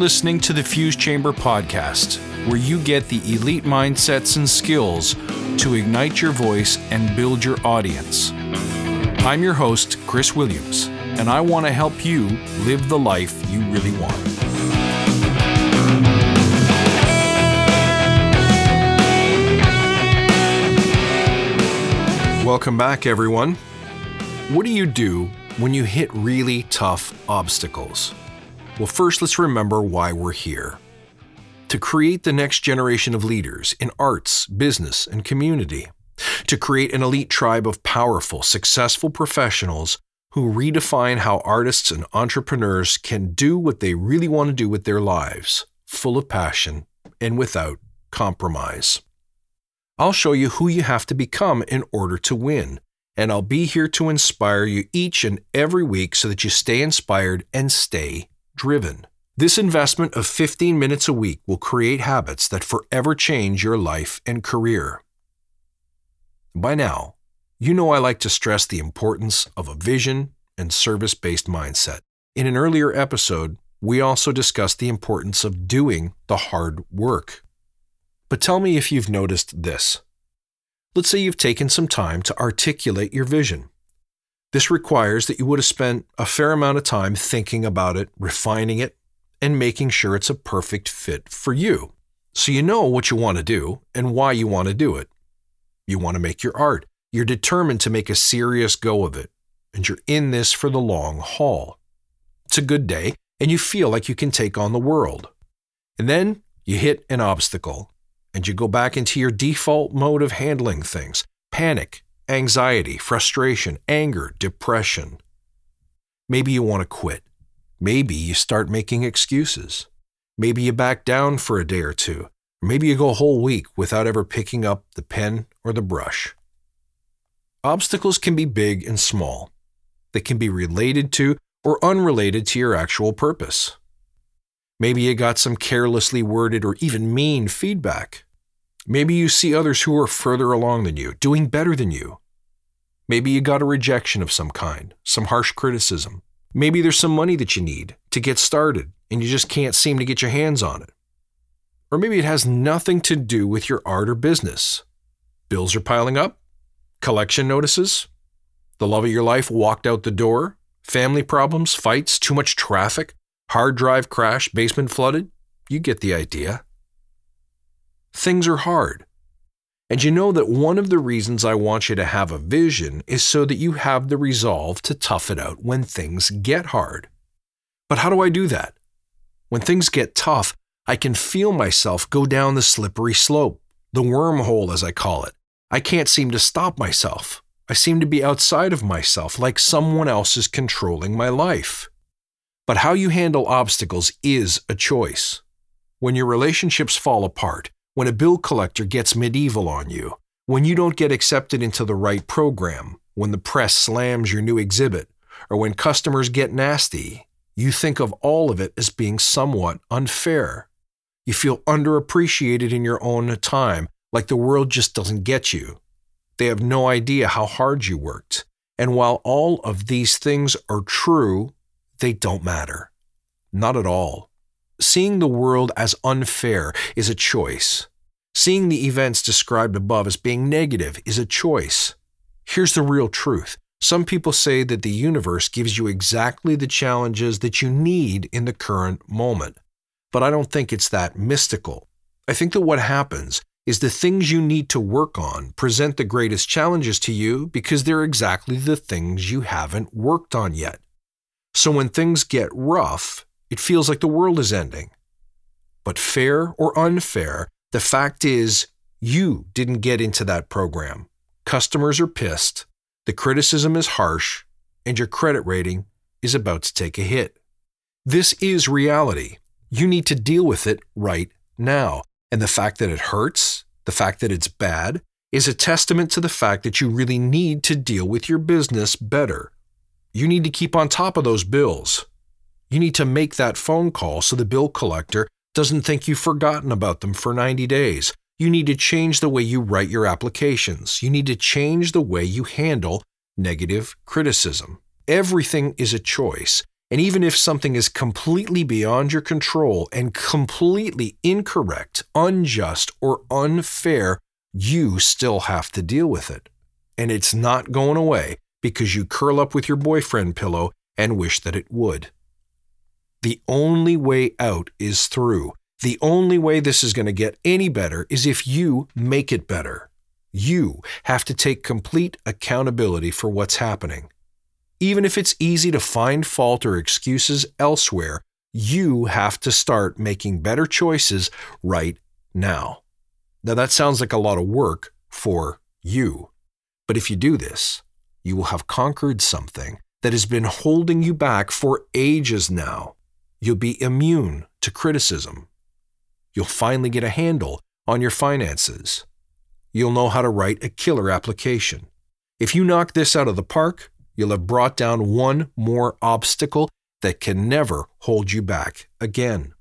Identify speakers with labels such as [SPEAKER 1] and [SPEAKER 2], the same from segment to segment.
[SPEAKER 1] listening to the Fuse Chamber podcast, where you get the elite mindsets and skills to ignite your voice and build your audience. I'm your host, Chris Williams, and I want to help you live the life you really want. Welcome back, everyone. What do you do when you hit really tough obstacles? Well, first, let's remember why we're here to create the next generation of leaders in arts, business, and community, to create an elite tribe of powerful, successful professionals who redefine how artists and entrepreneurs can do what they really want to do with their lives, full of passion and without compromise. I'll show you who you have to become in order to win, and I'll be here to inspire you each and every week so that you stay inspired and stay driven. This investment of 15 minutes a week will create habits that forever change your life and career. By now, you know I like to stress the importance of a vision and service based mindset. In an earlier episode, we also discussed the importance of doing the hard work. But tell me if you've noticed this. Let's say you've taken some time to articulate your vision. This requires that you would have spent a fair amount of time thinking about it, refining it, and making sure it's a perfect fit for you. So you know what you want to do and why you want to do it. You want to make your art. You're determined to make a serious go of it, and you're in this for the long haul. It's a good day, and you feel like you can take on the world. And then you hit an obstacle, and you go back into your default mode of handling things panic, anxiety, frustration, anger, depression. Maybe you want to quit. Maybe you start making excuses. Maybe you back down for a day or two. Maybe you go a whole week without ever picking up the pen or the brush. Obstacles can be big and small. They can be related to or unrelated to your actual purpose. Maybe you got some carelessly worded or even mean feedback. Maybe you see others who are further along than you, doing better than you. Maybe you got a rejection of some kind, some harsh criticism. Maybe there's some money that you need to get started and you just can't seem to get your hands on it. Or maybe it has nothing to do with your art or business. Bills are piling up, collection notices, the love of your life walked out the door, family problems, fights, too much traffic, hard drive crash, basement flooded. You get the idea. Things are hard. And you know that one of the reasons I want you to have a vision is so that you have the resolve to tough it out when things get hard. But how do I do that? When things get tough, I can feel myself go down the slippery slope, the wormhole as I call it. I can't seem to stop myself. I seem to be outside of myself, like someone else is controlling my life. But how you handle obstacles is a choice. When your relationships fall apart, when a bill collector gets medieval on you, when you don't get accepted into the right program, when the press slams your new exhibit, or when customers get nasty, you think of all of it as being somewhat unfair. You feel underappreciated in your own time, like the world just doesn't get you. They have no idea how hard you worked. And while all of these things are true, they don't matter. Not at all. Seeing the world as unfair is a choice. Seeing the events described above as being negative is a choice. Here's the real truth. Some people say that the universe gives you exactly the challenges that you need in the current moment. But I don't think it's that mystical. I think that what happens is the things you need to work on present the greatest challenges to you because they're exactly the things you haven't worked on yet. So when things get rough, it feels like the world is ending. But fair or unfair, the fact is, you didn't get into that program. Customers are pissed, the criticism is harsh, and your credit rating is about to take a hit. This is reality. You need to deal with it right now. And the fact that it hurts, the fact that it's bad, is a testament to the fact that you really need to deal with your business better. You need to keep on top of those bills. You need to make that phone call so the bill collector doesn't think you've forgotten about them for 90 days. You need to change the way you write your applications. You need to change the way you handle negative criticism. Everything is a choice, And even if something is completely beyond your control and completely incorrect, unjust, or unfair, you still have to deal with it. And it's not going away because you curl up with your boyfriend pillow and wish that it would. The only way out is through. The only way this is going to get any better is if you make it better. You have to take complete accountability for what's happening. Even if it's easy to find fault or excuses elsewhere, you have to start making better choices right now. Now, that sounds like a lot of work for you. But if you do this, you will have conquered something that has been holding you back for ages now. You'll be immune to criticism. You'll finally get a handle on your finances. You'll know how to write a killer application. If you knock this out of the park, you'll have brought down one more obstacle that can never hold you back again.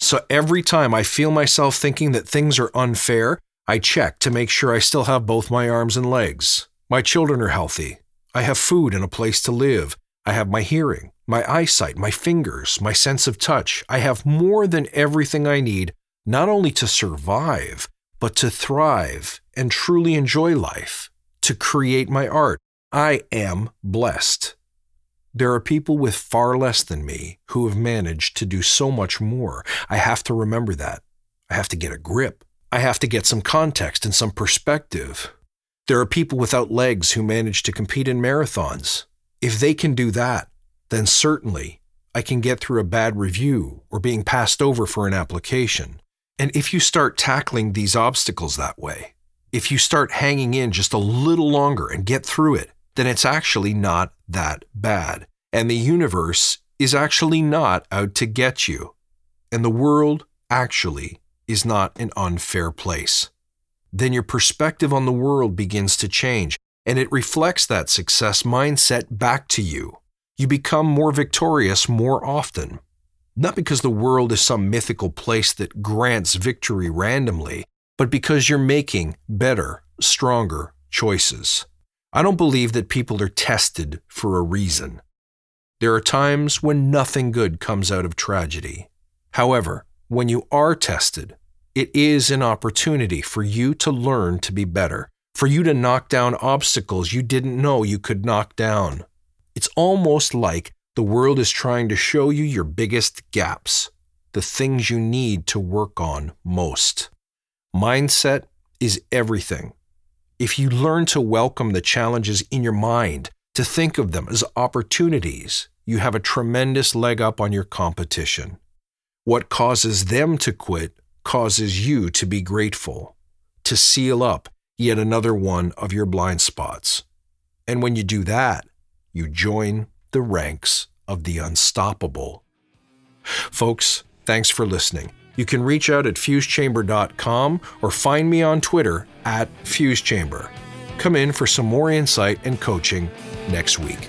[SPEAKER 1] So every time I feel myself thinking that things are unfair, I check to make sure I still have both my arms and legs. My children are healthy. I have food and a place to live. I have my hearing, my eyesight, my fingers, my sense of touch. I have more than everything I need, not only to survive, but to thrive and truly enjoy life, to create my art, I am blessed. There are people with far less than me who have managed to do so much more. I have to remember that. I have to get a grip. I have to get some context and some perspective. There are people without legs who manage to compete in marathons. If they can do that, then certainly I can get through a bad review or being passed over for an application. And if you start tackling these obstacles that way, if you start hanging in just a little longer and get through it, then it's actually not that bad. And the universe is actually not out to get you. And the world actually is not an unfair place. Then your perspective on the world begins to change, and it reflects that success mindset back to you. You become more victorious more often. Not because the world is some mythical place that grants victory randomly, but because you're making better, stronger choices. I don't believe that people are tested for a reason. There are times when nothing good comes out of tragedy. However, when you are tested, it is an opportunity for you to learn to be better, for you to knock down obstacles you didn't know you could knock down. It's almost like the world is trying to show you your biggest gaps, the things you need to work on most. Mindset is everything. If you learn to welcome the challenges in your mind, to think of them as opportunities, you have a tremendous leg up on your competition. What causes them to quit causes you to be grateful, to seal up yet another one of your blind spots. And when you do that, you join the ranks of the unstoppable. Folks, thanks for listening. You can reach out at fusechamber.com or find me on Twitter at fusechamber. Come in for some more insight and coaching next week.